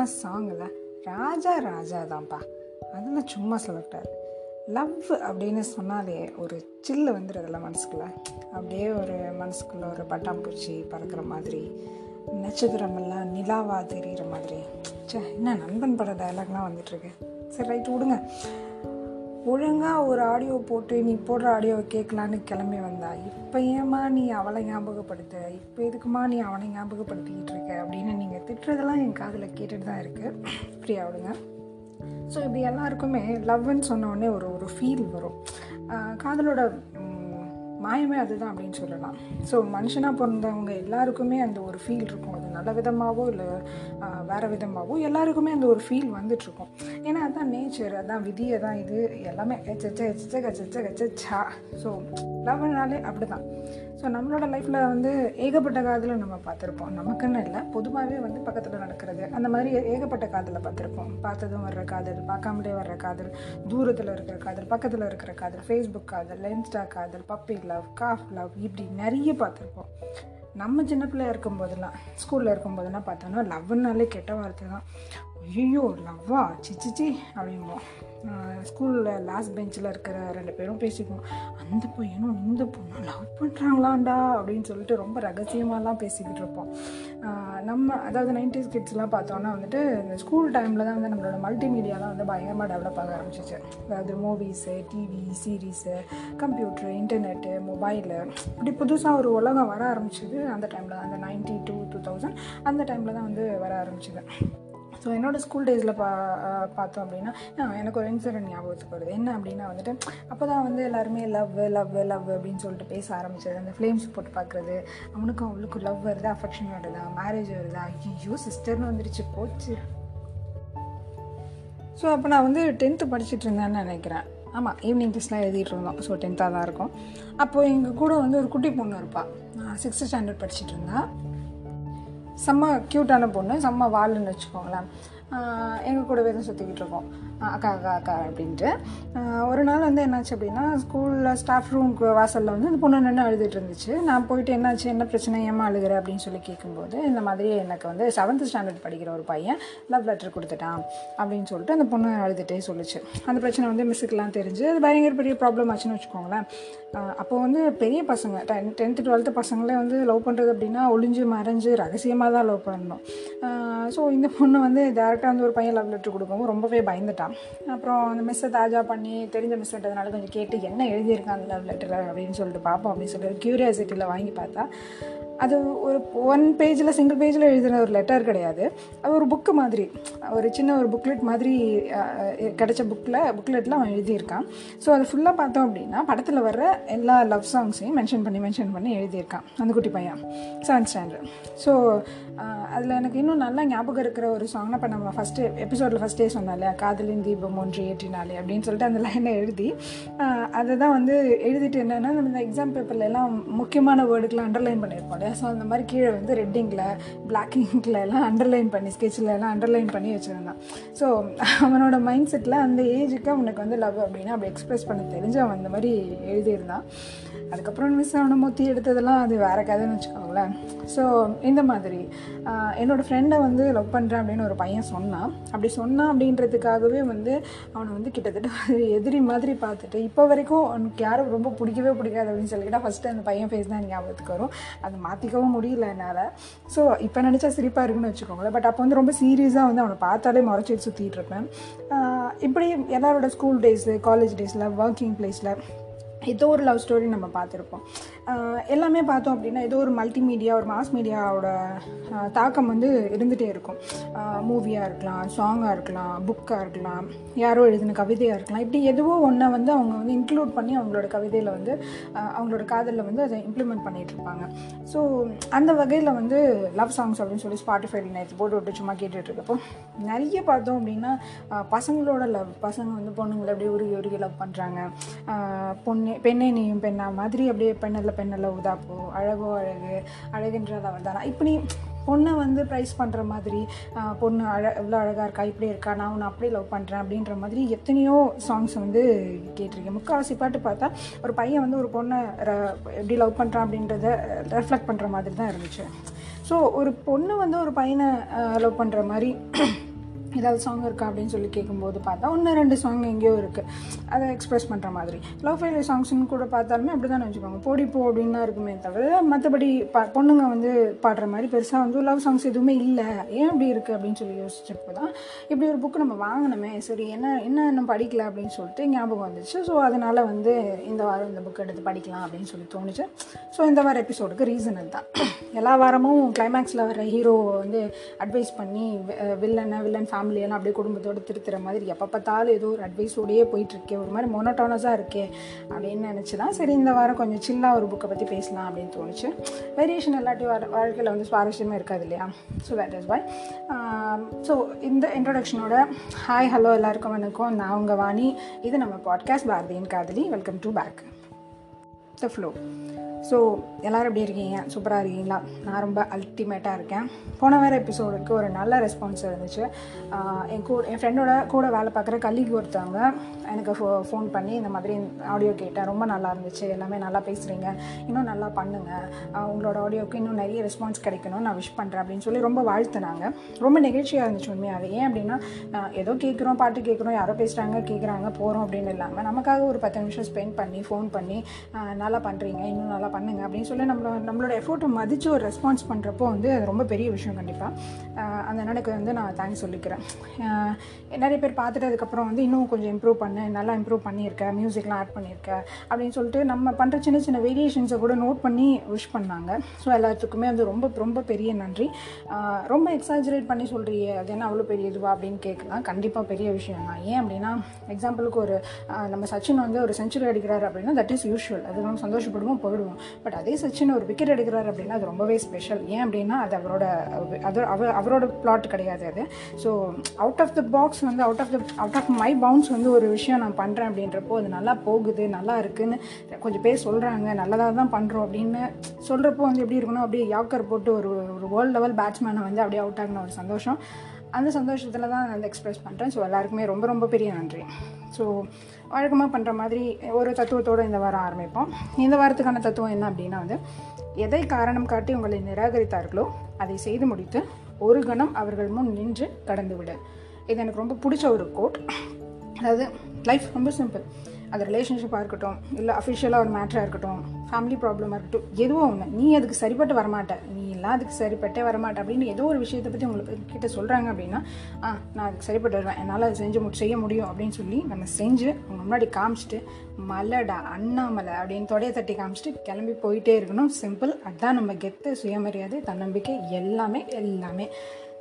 ஆனால் சாங்கில் ராஜா ராஜா தான்ப்பா அதெல்லாம் சும்மா சொல்லக்கூடாது. லவ் அப்படின்னு சொன்னாலே ஒரு சில்லு வந்துடுதுல்ல மனசுக்குள்ளே. அப்படியே ஒரு மனசுக்குள்ளே ஒரு பட்டாம்பூச்சி பறக்கிற மாதிரி நட்சத்திரமெல்லாம் நிலாவாக தெரிகிற மாதிரி. சே என்ன நண்பன் பட டயலாக்லாம் வந்துட்டுருக்கு சரி ரைட்டு விடுங்க. ஒழுங்காக ஒரு ஆடியோ போட்டு நீ போடுற ஆடியோவை கேட்கலான்னு கிளம்பி வந்தா இப்போ ஏமா நீ அவளை ஞாபகப்படுத்த? இப்போ எதுக்குமா நீ அவனை ஞாபகப்படுத்திக்கிட்டு இருக்க? அப்படின்னு நீங்கள் திட்டுறதெல்லாம் என் காதில் கேட்டுட்டு தான் இருக்குது ஃப்ரீயாக விடுங்க ஸோ இப்படி எல்லாருக்குமே லவ்னு சொன்ன உடனே ஒரு ஒரு ஃபீல் வரும். காதலோட மாயமே அதுதான் அப்படின்னு சொல்லலாம். ஸோ மனுஷனாக பிறந்தவங்க எல்லாருக்குமே அந்த ஒரு ஃபீல் இருக்கும். அது நல்ல விதமாகவோ இல்லை வேறு விதமாகவோ எல்லாருக்குமே அந்த ஒரு ஃபீல் வந்துட்டுருக்கும். ஏன்னா அதுதான் நேச்சர் அதுதான் விதி அதான் இது எல்லாமே எச்சச்ச எச்சச்ச கச்சச்ச கச்சச்சா ஸோ லவ்னாலே அப்படி தான் ஸோ நம்மளோட லைஃப்பில் வந்து ஏகப்பட்ட காதலை நம்ம பார்த்துருப்போம். நமக்குன்னு இல்லை பொதுவாகவே வந்து பக்கத்தில் நடக்கிறது. அந்த மாதிரி ஏகப்பட்ட காதலை பார்த்துருப்போம். பார்த்ததும் வர்ற காதல் பார்க்காமலே வர்ற காதல் தூரத்தில் இருக்கிற காதல் பக்கத்தில் இருக்கிற காதல் ஃபேஸ்புக் காதல் இன்ஸ்டா காதல் பப்பி லவ் காஃப் லவ் இப்படி நிறைய பார்த்துருப்போம். நம்ம சின்ன பிள்ளையா இருக்கும்போதெல்லாம் ஸ்கூலில் இருக்கும்போதெல்லாம் பார்த்தோன்னா லவ்னாலே கெட்ட வார்த்தை தான் ஐயோ லவ்வா? சிச்சிச்சி அப்படிம்போம் ஸ்கூலில் லாஸ்ட் பெஞ்சில் இருக்கிற ரெண்டு பேரும் பேசிக்குவோம். அந்த பையனும் இந்த பொண்ணும் லவ் பண்ணுறாங்களாண்டா அப்படின்னு சொல்லிட்டு ரொம்ப ரகசியமாகலாம் பேசிக்கிட்டு இருப்போம். நம்ம அதாவது நைன்டிஸ் கிட்ஸ்லாம் பார்த்தோன்னா வந்துட்டு இந்த ஸ்கூல் டைமில் தான் வந்து நம்மளோட மல்டிமீடியாலாம் வந்து பயங்கரமாக டெவலப் ஆக ஆரம்பிச்சிச்சு. அதாவது movies TV series computer internet mobile இப்படி புதுசாக ஒரு உலகம் வர ஆரம்பிச்சது அந்த டைமில் தான். அந்த நைன்டி டூ டூ தௌசண்ட் அந்த டைமில் தான் வந்து வர ஆரம்பிச்சது. ஸோ என்னோடய ஸ்கூல் டேஸில் பா பார்த்தோம் அப்படின்னா எனக்கு ஒரு இன்சிடென்ட் ஞாபகத்துக்கு வருது. என்ன அப்படின்னா வந்துட்டு அப்போ தான் வந்து எல்லாருமே லவ் லவ் லவ் அப்படின்னு சொல்லிட்டு பேச ஆரம்பிச்சது. அந்த ஃப்ளேம்ஸ் போட்டு பார்க்குறது அவனுக்கும் அவளுக்கும் லவ் வருதா அஃபெக்ஷன் வருதா மேரேஜ் வருதா? ஐயோ சிஸ்டர்னு வந்துருச்சு போச்சு. ஸோ அப்போ நான் வந்து டென்த்து படிச்சுட்டு இருந்தேன்னு நினைக்கிறேன். ஆமாம் ஈவினிங் டெஸ்ட்லாம் எழுதிட்டு இருந்தோம். ஸோ டென்த்தாக தான் இருக்கும். அப்போது எங்கள் கூட வந்து ஒரு குட்டி பொண்ணு இருப்பாள் சிக்ஸ்த்து ஸ்டாண்டர்ட் படிச்சுட்டு இருந்தா. செம்ம க்யூட்டான பொண்ணு செம்ம வாழ்னு வச்சுக்கோங்களேன். எங்கள் கூடவே தான் சுற்றிக்கிட்டு இருக்கோம். அக்கா அக்கா அக்கா அப்படின்ட்டு. ஒரு நாள் வந்து என்னாச்சு அப்படின்னா ஸ்கூலில் ஸ்டாஃப் ரூம்க்கு வாசலில் வந்து அந்த பொண்ணு நின்று அழுதுட்டு இருந்துச்சு. நான் போயிட்டு என்னாச்சு என்ன பிரச்சனை? ஏமா அழுகிற? அப்படின்னு சொல்லி கேட்கும்போது இந்த மாதிரி எனக்கு வந்து செவன்த் ஸ்டாண்டர்ட் படிக்கிற ஒரு பையன் லவ் லெட்டர் கொடுத்துட்டான் அப்படின்னு சொல்லிட்டு அந்த பொண்ணு அழுதுகிட்டே சொல்லுச்சு. அந்த பிரச்சனை வந்து மிஸ்ஸுக்கெலாம் தெரிஞ்சு அது பயங்கர பெரிய ப்ராப்ளம் ஆச்சுன்னு வச்சுக்கோங்களேன். அப்போ வந்து பெரிய பசங்க டென் டென்த்து டுவெல்த்து பசங்களே வந்து லவ் பண்ணுறது அப்படின்னா ஒளிஞ்சு மறைஞ்சு ரகசியமாக தான் லவ் பண்ணணும் ஸோ இந்த பொண்ணு வந்து டேரெக்டாக வந்து ஒரு பையன் லவ் லெட்டர் கொடுக்கவும் ரொம்பவே பயந்துட்டான். அப்புறம் அந்த மிஸ்ஸை தாஜா பண்ணி தெரிஞ்ச மிஸ்ன்றதுனால கொஞ்சம் கேட்டு என்ன எழுதியிருக்கான் அந்த லவ் லெட்டரில் அப்படின்னு சொல்லிட்டு பார்ப்போம் அப்படின்னு சொல்லிட்டு க்யூரியாசிட்டியில் வாங்கி பார்த்தா அது ஒரு ஒன் பேஜில் சிங்கிள் பேஜில் எழுதின ஒரு லெட்டர் கிடையாது. அது ஒரு புக்கு மாதிரி ஒரு சின்ன ஒரு புக்லெட் மாதிரி கிடைச்ச புக்கில் புக்லெட்டில் அவன் எழுதியிருக்கான். ஸோ அது ஃபுல்லாக பார்த்தோம் அப்படின்னா படத்தில் வர்ற எல்லா லவ் சாங்ஸையும் மென்ஷன் பண்ணி மென்ஷன் பண்ணி எழுதியிருக்கான் அந்த குட்டி பையன் செவன்த் ஸ்டாண்டர்ட் ஸோ அதில் எனக்கு இன்னும் நல்லா ஞாபகம் இருக்கிற ஒரு சாங்னா இப்போ நம்ம ஃபஸ்ட்டு எபிசோடில் ஃபஸ்ட்டே சொன்னோம் இல்லையா காதலின் தீபம் ஒன்று ஏற்றினாலே அப்படின்னு சொல்லிட்டு அந்த லைனை எழுதி அதை தான் வந்து எழுதிட்டு என்னென்னா நம்ம இந்த எக்ஸாம் பேப்பரில் எல்லாம் முக்கியமான வேர்டுக்கெலாம் அண்டர்லைன் பண்ணியிருப்போம் இல்லையா ஸோ அந்த மாதிரி கீழே வந்து ரெட்டிங்கில் பிளாக் இங்கில் எல்லாம் அண்டர்லைன் பண்ணி ஸ்கெட்சில் எல்லாம் அண்டர்லைன் பண்ணி வச்சுருந்தான். ஸோ அவனோட மைண்ட் செட்டில் அந்த ஏஜுக்கு அவனுக்கு வந்து லவ் அப்படின்னா அப்படி எக்ஸ்பிரஸ் பண்ண தெரிஞ்சு அவன் அந்த மாதிரி எழுதியிருந்தான். அதுக்கப்புறம் மிஸ் அவனை மொத்தி எடுத்ததெல்லாம் அது வேற கதைன்னு வச்சுக்கோங்களேன். ஸோ இந்த மாதிரி என்னோடய ஃப்ரெண்டை வந்து லவ் பண்ணுறேன் அப்படின்னு ஒரு பையன் சொன்னான். அப்படி சொன்னான் அப்படின்றதுக்காகவே வந்து அவனை வந்து கிட்டத்தட்ட எதிரி மாதிரி பார்த்துட்டு இப்போ வரைக்கும் அவனுக்கு யாரும் ரொம்ப பிடிக்கவே பிடிக்காது அப்படின்னு சொல்லிக்கிட்டா ஃபஸ்ட்டு அந்த பையன் ஃபேஸ் தான் ஞாபகத்துக்கு வரும். அது மாற்றிக்கவும் முடியல என்னால். ஸோ இப்போ நினச்சா சிரிப்பாக இருக்குன்னு வச்சுக்கோங்களேன். பட் அப்போ வந்து ரொம்ப சீரியஸாக வந்து அவனை பார்த்தாலே முறைச்சி சுற்றிட்டு இருப்பேன். இப்படி எல்லாரோட ஸ்கூல் டேஸு காலேஜ் டேஸில் ஒர்க்கிங் பிளேஸில் ஏதோ ஒரு லவ் ஸ்டோரி நம்ம பார்த்துருப்போம். எல்லாமே பார்த்தோம் அப்படின்னா ஏதோ ஒரு மல்டிமீடியா ஒரு மாஸ் மீடியாவோட தாக்கம் வந்து இருந்துகிட்டே இருக்கும். மூவியாக இருக்கலாம் சாங்காக இருக்கலாம் புக்காக இருக்கலாம் யாரோ எழுதின கவிதையாக இருக்கலாம். இப்படி எதுவோ ஒன்றை வந்து அவங்க வந்து இன்க்ளூட் பண்ணி அவங்களோட கவிதையில் வந்து அவங்களோட காதலில் வந்து அதை இம்ப்ளிமெண்ட் பண்ணிகிட்ருப்பாங்க ஸோ அந்த வகையில் வந்து லவ் சாங்ஸ் அப்படின்னு சொல்லி ஸ்பாட்டிஃபைல நேற்று போட்டு விட்டு சும்மா கேட்டுட்ருக்கப்போ நிறைய பார்த்தோம் அப்படின்னா பசங்களோட லவ் பசங்க வந்து பொண்ணுங்களை அப்படியே உருகி உருகி லவ் பண்ணுறாங்க பொண்ணு பெண்ணே நீயும் பெண்ணா மாதிரி அப்படியே பெண்ணில் பெண்ணில் உதாப்போ அழகோ அழகு அழகுன்றது அவள் தானா இப்படி பொண்ணை வந்து ப்ரைஸ் பண்ணுற மாதிரி பொண்ணு அழ எவ்வளோ அழகாக இருக்கா இப்படி இருக்கா நான் உன்னை அப்படியே லவ் பண்ணுறேன் அப்படின்ற மாதிரி எத்தனையோ சாங்ஸ் வந்து கேட்டிருக்கேன். முக்கால்வாசி பாட்டு பார்த்தா ஒரு பையன் வந்து ஒரு பொண்ணை ர- எப்படி லவ் பண்ணுறான் அப்படின்றத ரெஃப்ளெக்ட் பண்ணுற மாதிரி தான் இருந்துச்சு. ஸோ ஒரு பொண்ணு வந்து ஒரு பையனை லவ் பண்ணுற மாதிரி ஏதாவது சாங் இருக்கா அப்படின்னு சொல்லி கேட்கும்போது பார்த்தா ஒன்று ரெண்டு சாங் எங்கேயோ இருக்குது அதை எக்ஸ்ப்ரெஸ் பண்ணுற மாதிரி. லவ் ஃபெயிலியர் சாங்ஸ்னு கூட பார்த்தாலுமே அப்படி தான் வச்சுக்கோங்க போடி போ அப்படின்னு தான் இருக்குமே தவிர மற்றபடி பா பொண்ணுங்க வந்து பாடுற மாதிரி பெருசாக வந்து லவ் சாங்ஸ் எதுவுமே இல்லை. ஏன் இப்படி இருக்குது அப்படின்னு சொல்லி யோசிச்சப்போ தான் இப்படி ஒரு புக்கு நம்ம வாங்கினோமே சரி என்ன என்ன இன்னும் படிக்கல அப்படின்னு சொல்லிட்டு ஞாபகம் வந்துச்சு. ஸோ அதனால் வந்து இந்த வாரம் இந்த புக் எடுத்து படிக்கலாம் அப்படின்னு சொல்லி தோணுச்சு. ஸோ இந்த வார எபிசோடுக்கு ரீசன் அதுதான். எல்லா வாரமும் கிளைமேக்ஸில் வர ஹீரோ வந்து அட்வைஸ் பண்ணி வில்லனை வில்லன் ஃபேமிலி ஃபேமிலியெல்லாம் அப்படியே குடும்பத்தோடு திருத்துற மாதிரி எப்போ பார்த்தாலும் ஏதோ ஒரு அட்வைஸோடையே போயிட்டுருக்கே. ஒரு மாதிரி மொனோட்டானஸாக இருக்கே அப்படின்னு நினச்சி தான் சரி இந்த வாரம் கொஞ்சம் சில்லாக ஒரு புக்கை பற்றி பேசலாம் அப்படின்னு தோணுச்சு. வேரியேஷன் இல்லாட்டி வாழ் வாழ்க்கையில் வந்து சுவாரஸ்யமே இருக்காது இல்லையா? So that is why so இந்த இன்ட்ரொடக்ஷனோட ஹாய் ஹலோ எல்லாருக்கும் வணக்கம். நான் உங்கள் வாணி. இது நம்ம பாட்காஸ்ட் பாரதியின் காதலி. Welcome to back the flow so எல்லோரும் எப்படி இருக்கீங்க? சூப்பராக இருக்கீங்களா? நான் ரொம்ப அல்டிமேட்டாக இருக்கேன். போன வேறு எபிசோடுக்கு ஒரு நல்ல ரெஸ்பான்ஸ் இருந்துச்சு. என் கூட என் ஃப்ரெண்டோட கூட வேலை பார்க்குற கல்லிக்கு ஒருத்தவங்க எனக்கு ஃபோ ஃபோன் பண்ணி இந்த மாதிரி ஆடியோ கேட்டேன். ரொம்ப நல்லா இருந்துச்சு. எல்லாமே நல்லா பேசுகிறீங்க இன்னும் நல்லா பண்ணுங்கள் உங்களோட ஆடியோவுக்கு இன்னும் நிறைய ரெஸ்பான்ஸ் கிடைக்கணும்னு நான் விஷ் பண்ணுறேன் அப்படின்னு சொல்லி ரொம்ப வாழ்த்துனாங்க. ரொம்ப நெகிழ்ச்சியாக இருந்துச்சு உண்மையாகவே ஏன் அப்படின்னா ஏதோ கேட்குறோம் பாட்டு கேட்குறோம் யாரோ பேசுகிறாங்க கேட்குறாங்க போகிறோம் அப்படின்னு இல்லாமல் நமக்காக ஒரு பத்து நிமிஷம் ஸ்பெண்ட் பண்ணி ஃபோன் பண்ணி நல்லா நல்லா பண்ணுறீங்க இன்னும் நல்லா பண்ணுங்க அப்படின்னு சொல்லி நம்மளோட நம்மளோட எஃபோர்ட்டை மதித்து ஒரு ரெஸ்பான்ஸ் பண்ணுறப்போ வந்து அது ரொம்ப பெரிய விஷயம் கண்டிப்பாக அந்த நினைக்கு வந்து நான் தேங்க்ஸ் சொல்லிக்கிறேன். நிறைய பேர் பார்த்துட்டு அதுக்கப்புறம் வந்து இன்னும் கொஞ்சம் இம்ப்ரூவ் பண்ணு நல்லா இம்ப்ரூவ் பண்ணியிருக்கேன் மியூசிக்லாம் ஆட் பண்ணியிருக்கேன் அப்படின்னு சொல்லிட்டு நம்ம பண்ணுற சின்ன சின்ன வேரியேஷன்ஸை கூட நோட் பண்ணி விஷ் பண்ணாங்க. ஸோ எல்லாத்துக்குமே வந்து ரொம்ப ரொம்ப பெரிய நன்றி. ரொம்ப எக்ஸாஜரேட் பண்ணி சொல்கிறீங்க அது என்ன அவ்வளோ பெரிய இதுவா அப்படின்னு கேட்கலாம். கண்டிப்பாக பெரிய விஷயம் தான். ஏன் அப்படின்னா எக்ஸாம்பிளுக்கு ஒரு நம்ம சச்சின் வந்து ஒரு செஞ்சுரி அடிக்கிறார் அப்படின்னா தட் இஸ் யூஷுவல் அது சந்தோஷப்படுவோம் போயிடுவோம். பட் அதே சச்சின் ஒரு விக்கெட் எடுக்கிறார் அப்படின்னா அது ரொம்பவே ஸ்பெஷல் ஏன் அப்படின்னா அது அவரோட அது அவ அவரோட பிளாட் கிடையாது அது. So out of the box வந்து out of the out of my bounds வந்து ஒரு விஷயம் நான் பண்ணுறேன் அப்படின்றப்போ அது நல்லா போகுது நல்லா இருக்குன்னு கொஞ்சம் பேர் சொல்கிறாங்க நல்லதாக தான் பண்ணுறோம் அப்படின்னு சொல்கிறப்போ வந்து எப்படி இருக்கணும்? அப்படியே யாக்கர் போட்டு ஒரு ஒரு வேர்ல்டு லெவல் பேட்ஸ்மேனை வந்து அப்படியே அவுட் ஆகின ஒரு சந்தோஷம். அந்த சந்தோஷத்தில் தான் நான் வந்து எக்ஸ்ப்ரெஸ் பண்ணுறேன் ஸோ எல்லாருக்குமே ரொம்ப ரொம்ப பெரிய நன்றி. ஸோ வழக்கமாக பண்ணுற மாதிரி ஒரு தத்துவத்தோடு இந்த வாரம் ஆரம்பிப்போம். இந்த வாரத்துக்கான தத்துவம் என்ன அப்படின்னா வந்து எதை காரணம் காட்டி உங்களை நிராகரித்தார்களோ அதை செய்து முடித்து ஒரு கணம் அவர்கள் முன் நின்று கடந்து விடு இது எனக்கு ரொம்ப பிடிச்ச ஒரு கோட் அதாவது லைஃப் ரொம்ப சிம்பிள் அது ரிலேஷன்ஷிப்பாக இருக்கட்டும் இல்லை அஃபிஷியலாக ஒரு மேட்ராக இருக்கட்டும் ஃபேமிலி ப்ராப்ளமாக இருக்கட்டும் எதுவும் ஒன்று நீ அதுக்கு சரிப்பட்டு வரமாட்ட. நீ எல்லாம் அதுக்கு சரிப்பட்டே வரமாட்ட அப்படின்னு ஏதோ ஒரு விஷயத்தை பற்றி உங்களுக்கு கிட்ட சொல்கிறாங்க அப்படின்னா ஆ நான் அதுக்கு சரிப்பட்டு வருவேன். என்னால் அது செஞ்சு செய்ய முடியும் அப்படின்னு சொல்லி நம்ம செஞ்சு அவங்க முன்னாடி காமிச்சிட்டு மலடா அண்ணாமலை அப்படின்னு தொடைய தட்டி காமிச்சிட்டு கிளம்பி போயிட்டே இருக்கணும். சிம்பிள் அதுதான் நம்ம கெத்து சுயமரியாதை தன்னம்பிக்கை எல்லாமே எல்லாமே.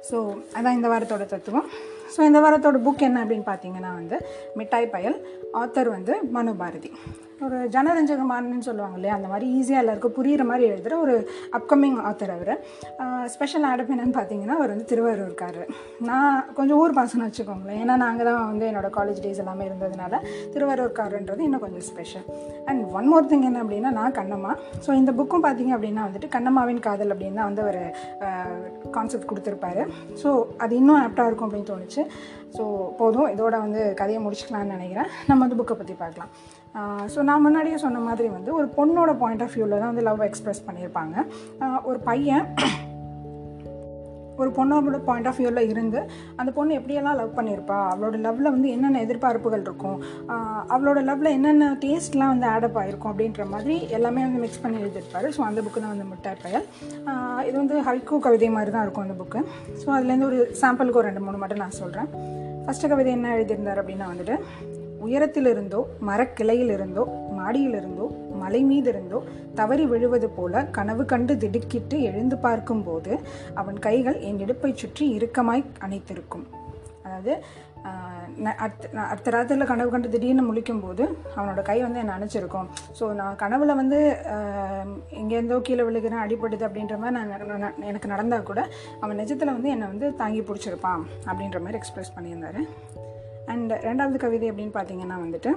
ஸோ அதான் இந்த வாரத்தோட தத்துவம். ஸோ இந்த வாரத்தோட புக் என்ன அப்படின்னு பார்த்தீங்கன்னா வந்து மிட்டாய் பயல். ஆத்தர் வந்து மனோபாரதி ஒரு ஜனரஞ்சகமானன்னு சொல்லுவாங்க இல்லையா அந்த மாதிரி ஈஸியாக எல்லாருக்கும் புரிகிற மாதிரி எழுதுகிற ஒரு அப்கமிங் ஆத்தர் அவர். ஸ்பெஷல் ஆடப் என்னன்னு பார்த்தீங்கன்னா அவர் வந்து திருவாரூர்கார் நான் கொஞ்சம் ஊர் பாசனம் வச்சுக்கோங்களேன். ஏன்னா நாங்கள் தான் வந்து என்னோடய காலேஜ் டேஸ் எல்லாமே இருந்ததுனால திருவாரூர்காரன்றது இன்னும் கொஞ்சம் special and one more thing என்ன அப்படின்னா நான் கண்ணம்மா. ஸோ இந்த புக்கும் பார்த்தீங்க அப்படின்னா வந்துட்டு கண்ணம்மாவின் காதல் அப்படின்னு தான் வந்து ஒரு கான்செப்ட் கொடுத்துருப்பாரு. ஸோ அது இன்னும் ஆப்டாக இருக்கும் அப்படின்னு தோணுச்சு. ஸோ போதும். இதோட வந்து கதையை முடிச்சுக்கலாம்னு நினைக்கிறேன். நம்ம வந்து புக்கை பற்றி பார்க்கலாம். ஸோ நான் முன்னாடியே சொன்ன மாதிரி வந்து ஒரு பொண்ணோட பாயிண்ட் ஆஃப் வியூவில் தான் வந்து லவ் எக்ஸ்ப்ரெஸ் பண்ணியிருப்பாங்க. ஒரு பையன் ஒரு பொண்ணோட பாயிண்ட் ஆஃப் வியூவில் இருந்து அந்த பொண்ணு எப்படியெல்லாம் லவ் பண்ணியிருப்பா? அவளோட லவ்வில் வந்து என்னென்ன எதிர்பார்ப்புகள் இருக்கும்? அவளோட லவ்வில் என்னென்ன டேஸ்ட்லாம் வந்து ஆடப் ஆகிருக்கும் அப்படின்ற மாதிரி எல்லாமே வந்து மிக்ஸ் பண்ணி எழுதியிருப்பாரு. ஸோ அந்த புக்கு தான் வந்து முட்டாய் பயல் இது வந்து ஹைக்கூ கவிதை மாதிரி தான் இருக்கும் அந்த புக்கு ஸோ அதுலேருந்து ஒரு சாம்பிளுக்கு ஒரு ரெண்டு மூணு மட்டும் நான் சொல்கிறேன் ஃபஸ்ட்டு கவிதை என்ன எழுதியிருந்தார் அப்படின்னா வந்துட்டு உயரத்திலிருந்தோ மரக்கிளையிலிருந்தோ மாடியிலிருந்தோ மலை மீதிருந்தோ தவறி விழுவது போல கனவு கண்டு திடுக்கிட்டு எழுந்து பார்க்கும்போது அவன் கைகள் என் இடுப்பை சுற்றி இறுக்கமாய் அணைத்திருக்கும். அதாவது அடுத்த அடுத்த ராத்திரியில் கனவு கண்டு திடீர்னு முழிக்கும் போது அவனோட கை வந்து என்னை அணைச்சிருக்கும். ஸோ நான் கனவுல வந்து எங்கேருந்தோ கீழே விழுகிறேன் அடிப்படுது அப்படின்ற மாதிரி நான் எனக்கு நடந்தால் கூட அவன் நிஜத்தில் வந்து என்னை வந்து தாங்கி பிடிச்சிருப்பான் அப்படின்ற மாதிரி எக்ஸ்பிரஸ் பண்ணியிருந்தாரு. அண்ட் ரெண்டாவது கவிதை அப்படின்னு பார்த்தீங்கன்னா வந்துட்டு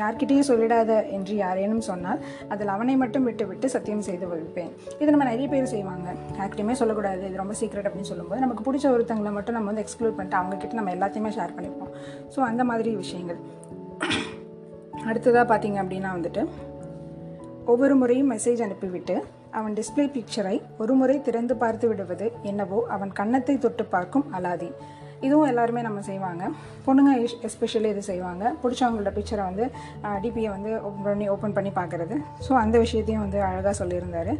யார்கிட்டேயும் சொல்லிடாத என்று யாரேனும் சொன்னால் அதில் அவனை மட்டும் விட்டு விட்டு சத்தியம் செய்து வைப்பேன் இது நம்ம நிறைய பேர் செய்வாங்க. யார்கிட்டையுமே சொல்லக்கூடாது இது ரொம்ப சீக்ரெட் அப்படின்னு சொல்லும்போது நமக்கு பிடிச்ச ஒருத்தங்களை மட்டும் நம்ம வந்து எக்ஸ்க்ளூட் பண்ணிட்டு அவங்கக்கிட்ட நம்ம எல்லாத்தையுமே ஷேர் பண்ணிப்போம். ஸோ அந்த மாதிரி விஷயங்கள். அடுத்ததாக பார்த்தீங்க அப்படின்னா வந்துட்டு ஒவ்வொரு முறையும் மெசேஜ் அனுப்பிவிட்டு அவன் டிஸ்பிளே பிக்சரை ஒரு முறை திறந்து பார்த்து விடுவது என்னவோ அவன் கன்னத்தை தொட்டு பார்க்கும் அலாதி. இதுவும் எல்லாருமே நம்ம செய்வாங்க. பொண்ணுங்க எஸ்பெஷலி இது செய்வாங்க. பிடிச்சவங்களோட பிக்சரை வந்து டிபியை வந்து ஓப்பன் பண்ணி ஓப்பன் பண்ணி பார்க்குறது ஸோ அந்த விஷயத்தையும் வந்து அழகாக சொல்லியிருந்தார்.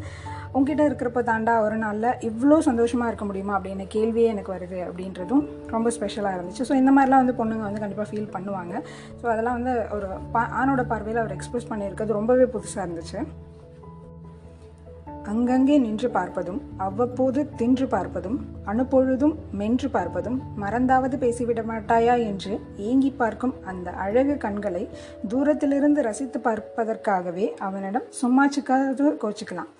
உங்ககிட்ட இருக்கிறப்ப தாண்டா ஒரு நாளில் இவ்வளோ சந்தோஷமாக இருக்க முடியுமா? அப்படின்னு கேள்வியே எனக்கு வருது அப்படின்றதும் ரொம்ப ஸ்பெஷலாக இருந்துச்சு. ஸோ இந்த மாதிரிலாம் வந்து பொண்ணுங்க வந்து கண்டிப்பாக ஃபீல் பண்ணுவாங்க. ஸோ அதெல்லாம் வந்து ஒரு பா ஆணோட பார்வையில் அவர் எக்ஸ்பிரஸ் பண்ணியிருக்கிறது ரொம்பவே புதுசாக இருந்துச்சு. அங்கங்கே நின்று பார்ப்பதும் அவ்வப்போது தின்று பார்ப்பதும் அணுப்பொழுதும் மென்று பார்ப்பதும் மறந்தாவது பேசிவிட மாட்டாயா என்று ஏங்கி பார்க்கும் அந்த அழகு கண்களை தூரத்திலிருந்து ரசித்து பார்ப்பதற்காகவே அவனிடம் சும்மாச்சுக்காவது கோச்சிக்கலாம்.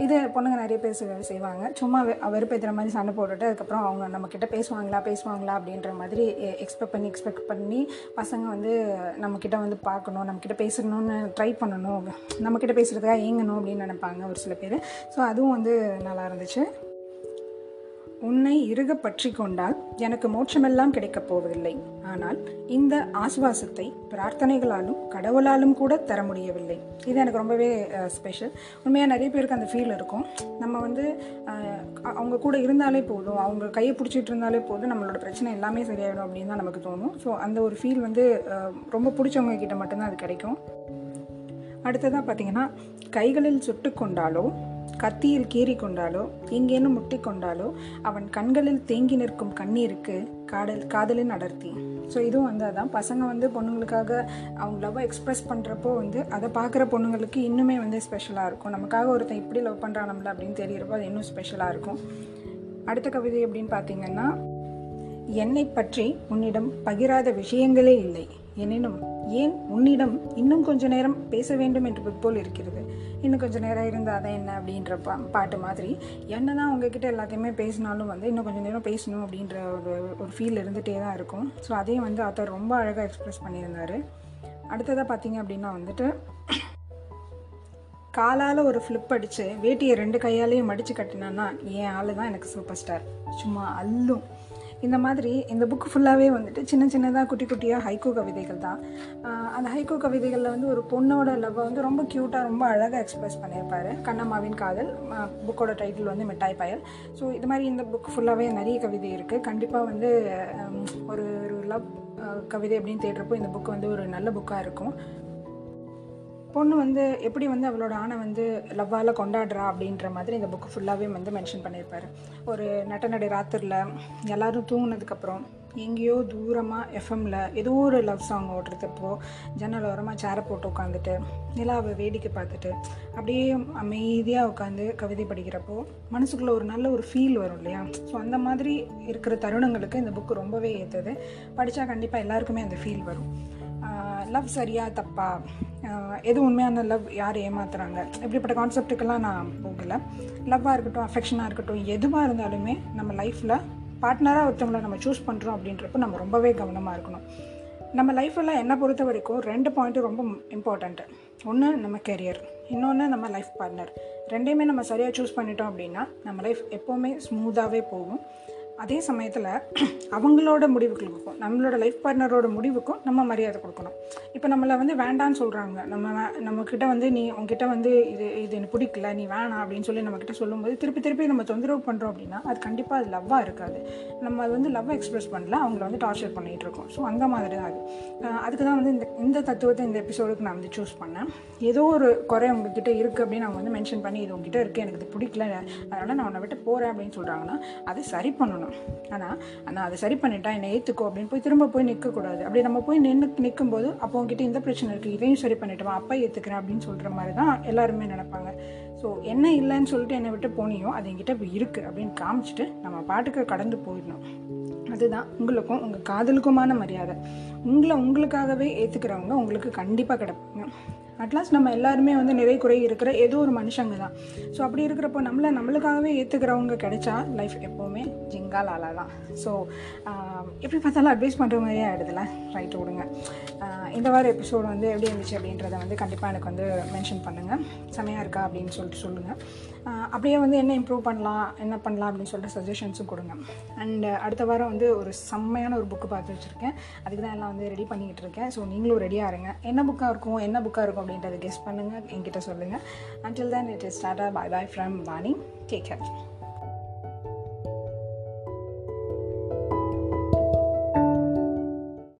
இது பொண்ணுங்க நிறைய பேர் செய்வாங்க. சும்மா வெ- வெறுப்பேற்றுற மாதிரி சண்டை போட்டுட்டு அதுக்கப்புறம் அவங்க நம்மக்கிட்ட பேசுவாங்களா பேசுவாங்களா அப்படின்ற மாதிரி எக்ஸ்பெக்ட் பண்ணி எக்ஸ்பெக்ட் பண்ணி பசங்க வந்து நம்மக்கிட்ட வந்து பார்க்கணும் நம்மக்கிட்ட பேசணும்னு ட்ரை பண்ணணும். நம்மக்கிட்ட பேசுகிறதுக்காக ஏங்கணும் அப்படின்னு நினைப்பாங்க ஒரு சில பேர். ஸோ அதுவும் வந்து நல்லா இருந்துச்சு. உன்னை இறுக பற்றி கொண்டால் எனக்கு மோட்சமெல்லாம் கிடைக்கப் போவதில்லை. ஆனால் இந்த ஆசுவாசத்தை பிரார்த்தனைகளாலும் கடவுளாலும் கூட தர முடியவில்லை. இது எனக்கு ரொம்பவே ஸ்பெஷல் உண்மையாக நிறைய பேருக்கு அந்த ஃபீல் இருக்கும். நம்ம வந்து அவங்க கூட இருந்தாலே போதும். அவங்க கையை பிடிச்சிட்டு இருந்தாலே போதும். நம்மளோட பிரச்சனை எல்லாமே சரியாயிடும் அப்படின்னு தான் நமக்கு தோணும். ஸோ அந்த ஒரு ஃபீல் வந்து ரொம்ப பிடிச்சவங்க கிட்ட மட்டும்தான் அது கிடைக்கும். அடுத்ததாக பார்த்தீங்கன்னா கைகளில் சுட்டு கொண்டாலோ கத்தியில் கீறி கொண்டாலோ எங்கேனும் முட்டி கொண்டாலோ அவன் கண்களில் தேங்கி நிற்கும் கண்ணீருக்கு காதல் காதலின் அடர்த்தி ஸோ இதுவும் வந்து அதான். பசங்க வந்து பொண்ணுங்களுக்காக அவங்க லவ்வை எக்ஸ்ப்ரெஸ் பண்ணுறப்போ வந்து அதை பார்க்குற பொண்ணுங்களுக்கு இன்னுமே வந்து ஸ்பெஷலாக இருக்கும். நமக்காக ஒருத்தன் இப்படி லவ் பண்ணுறான் நம்மள அப்படின்னு தெரியறப்போ அது இன்னும் ஸ்பெஷலாக இருக்கும். அடுத்த கவிதை எப்படின்னு பார்த்தீங்கன்னா என்னை பற்றி உன்னிடம் பகிராத விஷயங்களே இல்லை. எனினும் ஏன் உன்னிடம் இன்னும் கொஞ்ச நேரம் பேச வேண்டும் என்று போல் இருக்கிறது? இன்னும் கொஞ்ச நேரம் இருந்தால் தான் என்ன அப்படின்ற பா பாட்டு மாதிரி. என்ன தான் உங்ககிட்ட எல்லாத்தையுமே பேசினாலும் வந்து இன்னும் கொஞ்சம் நேரம் பேசணும் அப்படின்ற ஒரு ஒரு ஃபீல் இருந்துகிட்டே தான் இருக்கும். ஸோ அதையும் வந்து ஆத்தர் ரொம்ப அழகாக எக்ஸ்ப்ரெஸ் பண்ணியிருந்தாரு. அடுத்ததாக பார்த்தீங்க அப்படின்னா வந்துட்டு காலால் ஒரு ஃப்ளிப் அடித்து வேட்டியை ரெண்டு கையாலேயும் மடித்து கட்டினான்னா என் ஆள் தான் எனக்கு சூப்பர் ஸ்டார் சும்மா அல்லும் இந்த மாதிரி இந்த புக்கு ஃபுல்லாகவே வந்துட்டு சின்ன சின்னதாக குட்டி குட்டியாக ஹைகோ கவிதைகள் தான். அந்த ஹைகோ கவிதைகளில் வந்து ஒரு பொண்ணோட லவ்வை வந்து ரொம்ப க்யூட்டாக ரொம்ப அழகாக எக்ஸ்பிரஸ் பண்ணியிருப்பாரு. கண்ணம்மாவின் காதல் புக்கோட டைட்டில் வந்து மிட்டாய் பயல். ஸோ இது மாதிரி இந்த புக் ஃபுல்லாகவே நிறைய கவிதை இருக்குது கண்டிப்பாக வந்து ஒரு ஒரு லவ் கவிதை அப்படின்னு தேடுறப்போ இந்த புக் வந்து ஒரு நல்ல புக்காக இருக்கும். பொண்ணு வந்து எப்படி வந்து அவளோட ஆணை வந்து லவ்வால் கொண்டாடுறா அப்படின்ற மாதிரி இந்த புக்கு ஃபுல்லாகவே வந்து மென்ஷன் பண்ணியிருப்பாரு. ஒரு நட்ட ராத்திரில் எல்லோரும் தூங்கினதுக்கப்புறம் எங்கேயோ தூரமாக எஃப்எம்மில் ஏதோ ஒரு லவ் சாங் ஓடுறதப்போ ஜன்னல் ஓரமாக சேரை போட்டு உட்காந்துட்டு நிலாவை வேடிக்கை பார்த்துட்டு அப்படியே அமைதியாக உட்காந்து கவிதை படிக்கிறப்போ மனசுக்குள்ளே ஒரு நல்ல ஒரு ஃபீல் வரும் இல்லையா? ஸோ அந்த மாதிரி இருக்கிற தருணங்களுக்கு இந்த புக்கு ரொம்பவே ஏற்றுது. படித்தா கண்டிப்பாக எல்லாருக்குமே அந்த ஃபீல் வரும். லவ் சரியா தப்பா? எது உண்மையான லவ் யார் ஏமாத்துறாங்க? இப்படிப்பட்ட கான்செப்டுக்கெல்லாம் நான் போகலை. லவ்வாக இருக்கட்டும் அஃபெக்ஷனாக இருக்கட்டும் எதுவாக இருந்தாலுமே நம்ம லைஃப்பில் பார்ட்னராக ஒருத்தவங்களை நம்ம சூஸ் பண்ணுறோம் அப்படின்றப்ப நம்ம ரொம்பவே கவனமாக இருக்கணும். நம்ம லைஃப்பில் என்னை பொறுத்த வரைக்கும் ரெண்டு பாயிண்ட்டு ரொம்ப இம்பார்ட்டண்ட்டு ஒன்று நம்ம கெரியர் இன்னொன்று நம்ம லைஃப் பார்ட்னர் ரெண்டையுமே நம்ம சரியாக சூஸ் பண்ணிட்டோம் அப்படின்னா நம்ம லைஃப் எப்போவுமே ஸ்மூத்தாகவே போகும். அதே சமயத்தில் அவங்களோட முடிவுகளுக்கும் நம்மளோட லைஃப் பார்ட்னரோட முடிவுக்கும் நம்ம மரியாதை கொடுக்கணும். இப்போ நம்மளை வந்து வேண்டான்னு சொல்கிறாங்க நம்ம வே- நம்மக்கிட்ட வந்து நீ உங்ககிட்ட வந்து இது இது எனக்கு பிடிக்கல நீ வேணாம் அப்படின்னு சொல்லி நம்மக்கிட்ட சொல்லும்போது திருப்பி திருப்பி நம்ம தொந்தரவு பண்ணுறோம் அப்படின்னா அது கண்டிப்பாக அது லவ்வாக இருக்காது. நம்ம அது வந்து லவ்வை எக்ஸ்பிரஸ் பண்ணல அவங்கள வந்து டார்ச்சர் பண்ணிகிட்டு இருக்கோம். ஸோ அந்த மாதிரி தான் அது. அதுக்கு தான் வந்து இந்த இந்த தத்துவத்தை இந்த எபிசோடுக்கு நான் வந்து சூஸ் பண்ணேன். ஏதோ ஒரு குறை உங்ககிட்ட இருக்குது அப்படின்னு அவங்க வந்து மென்ஷன் பண்ணி இது உங்ககிட்ட இருக்குது எனக்கு இது பிடிக்கல அதனால் நான் உன்னை விட்டு போகிறேன் அப்படின்னு சொல்கிறாங்கன்னா அதை சரி பண்ணணும். ஆனால் நான் அதை சரி பண்ணிட்டா என்னை ஏற்றுக்கோ அப்படின்னு போய் திரும்ப போய் நிற்கக்கூடாது அப்படி நம்ம போய் நின்று நிற்கும்போது அப்போ உங்ககிட்ட இந்த பிரச்சனை இருக்குது இதையும் சரி பண்ணிட்டோமா அப்பா ஏற்றுக்கிறேன் அப்படின்னு சொல்கிற மாதிரி தான் எல்லாருமே நினைப்பாங்க. ஸோ என்ன இல்லைன்னு சொல்லிட்டு என்னை விட்டு போனியோ அது என்கிட்ட இப்போ இருக்குது அப்படின்னு காமிச்சிட்டு நம்ம பாட்டுக்கு கடந்து போயிடணும். அதுதான் உங்களுக்கும் உங்கள் காதலுக்குமான மரியாதை. உங்களை உங்களுக்காகவே ஏற்றுக்கிறவங்க உங்களுக்கு கண்டிப்பாக கிடப்பாங்க. அட்லாஸ்ட் நம்ம எல்லாருமே வந்து நிறை குறை இருக்கிற ஏதோ ஒரு மனுஷங்க தான். ஸோ அப்படி இருக்கிறப்போ நம்மளை நம்மளுக்காகவே ஏற்றுக்கிறவங்க கிடைச்சா லைஃப் எப்போவுமே ஜிங்கால் ஆளா தான். ஸோ எப்படி பார்த்தாலும் அட்வைஸ் பண்ணுற மாதிரியே ஆகிடுதுல ரைட் விடுங்க. இந்த வார எபிசோடு வந்து எப்படி இருந்துச்சு அப்படின்றத வந்து கண்டிப்பாக எனக்கு வந்து மென்ஷன் பண்ணுங்கள் செமையாக இருக்கா அப்படின்னு சொல்லிட்டு சொல்லுங்கள் அப்படியே வந்து என்ன இம்ப்ரூவ் பண்ணலாம் என்ன பண்ணலாம் அப்படின்னு சொல்லிட்டு சஜஷன்ஸும் கொடுங்க. அண்ட் அடுத்த வாரம் வந்து ஒரு செம்மையான ஒரு புக்கு பார்த்து வச்சுருக்கேன். அதுக்கு தான் எல்லாம் வந்து ரெடி பண்ணிக்கிட்டு இருக்கேன். ஸோ நீங்களும் ரெடியாக இருங்க. என்ன புக்காக இருக்கும் என்ன புக்காக இருக்கும் அப்படின்றத கெஸ் பண்ணுங்கள் என்கிட்ட சொல்லுங்கள் until then it is tata bye bye from Vani take care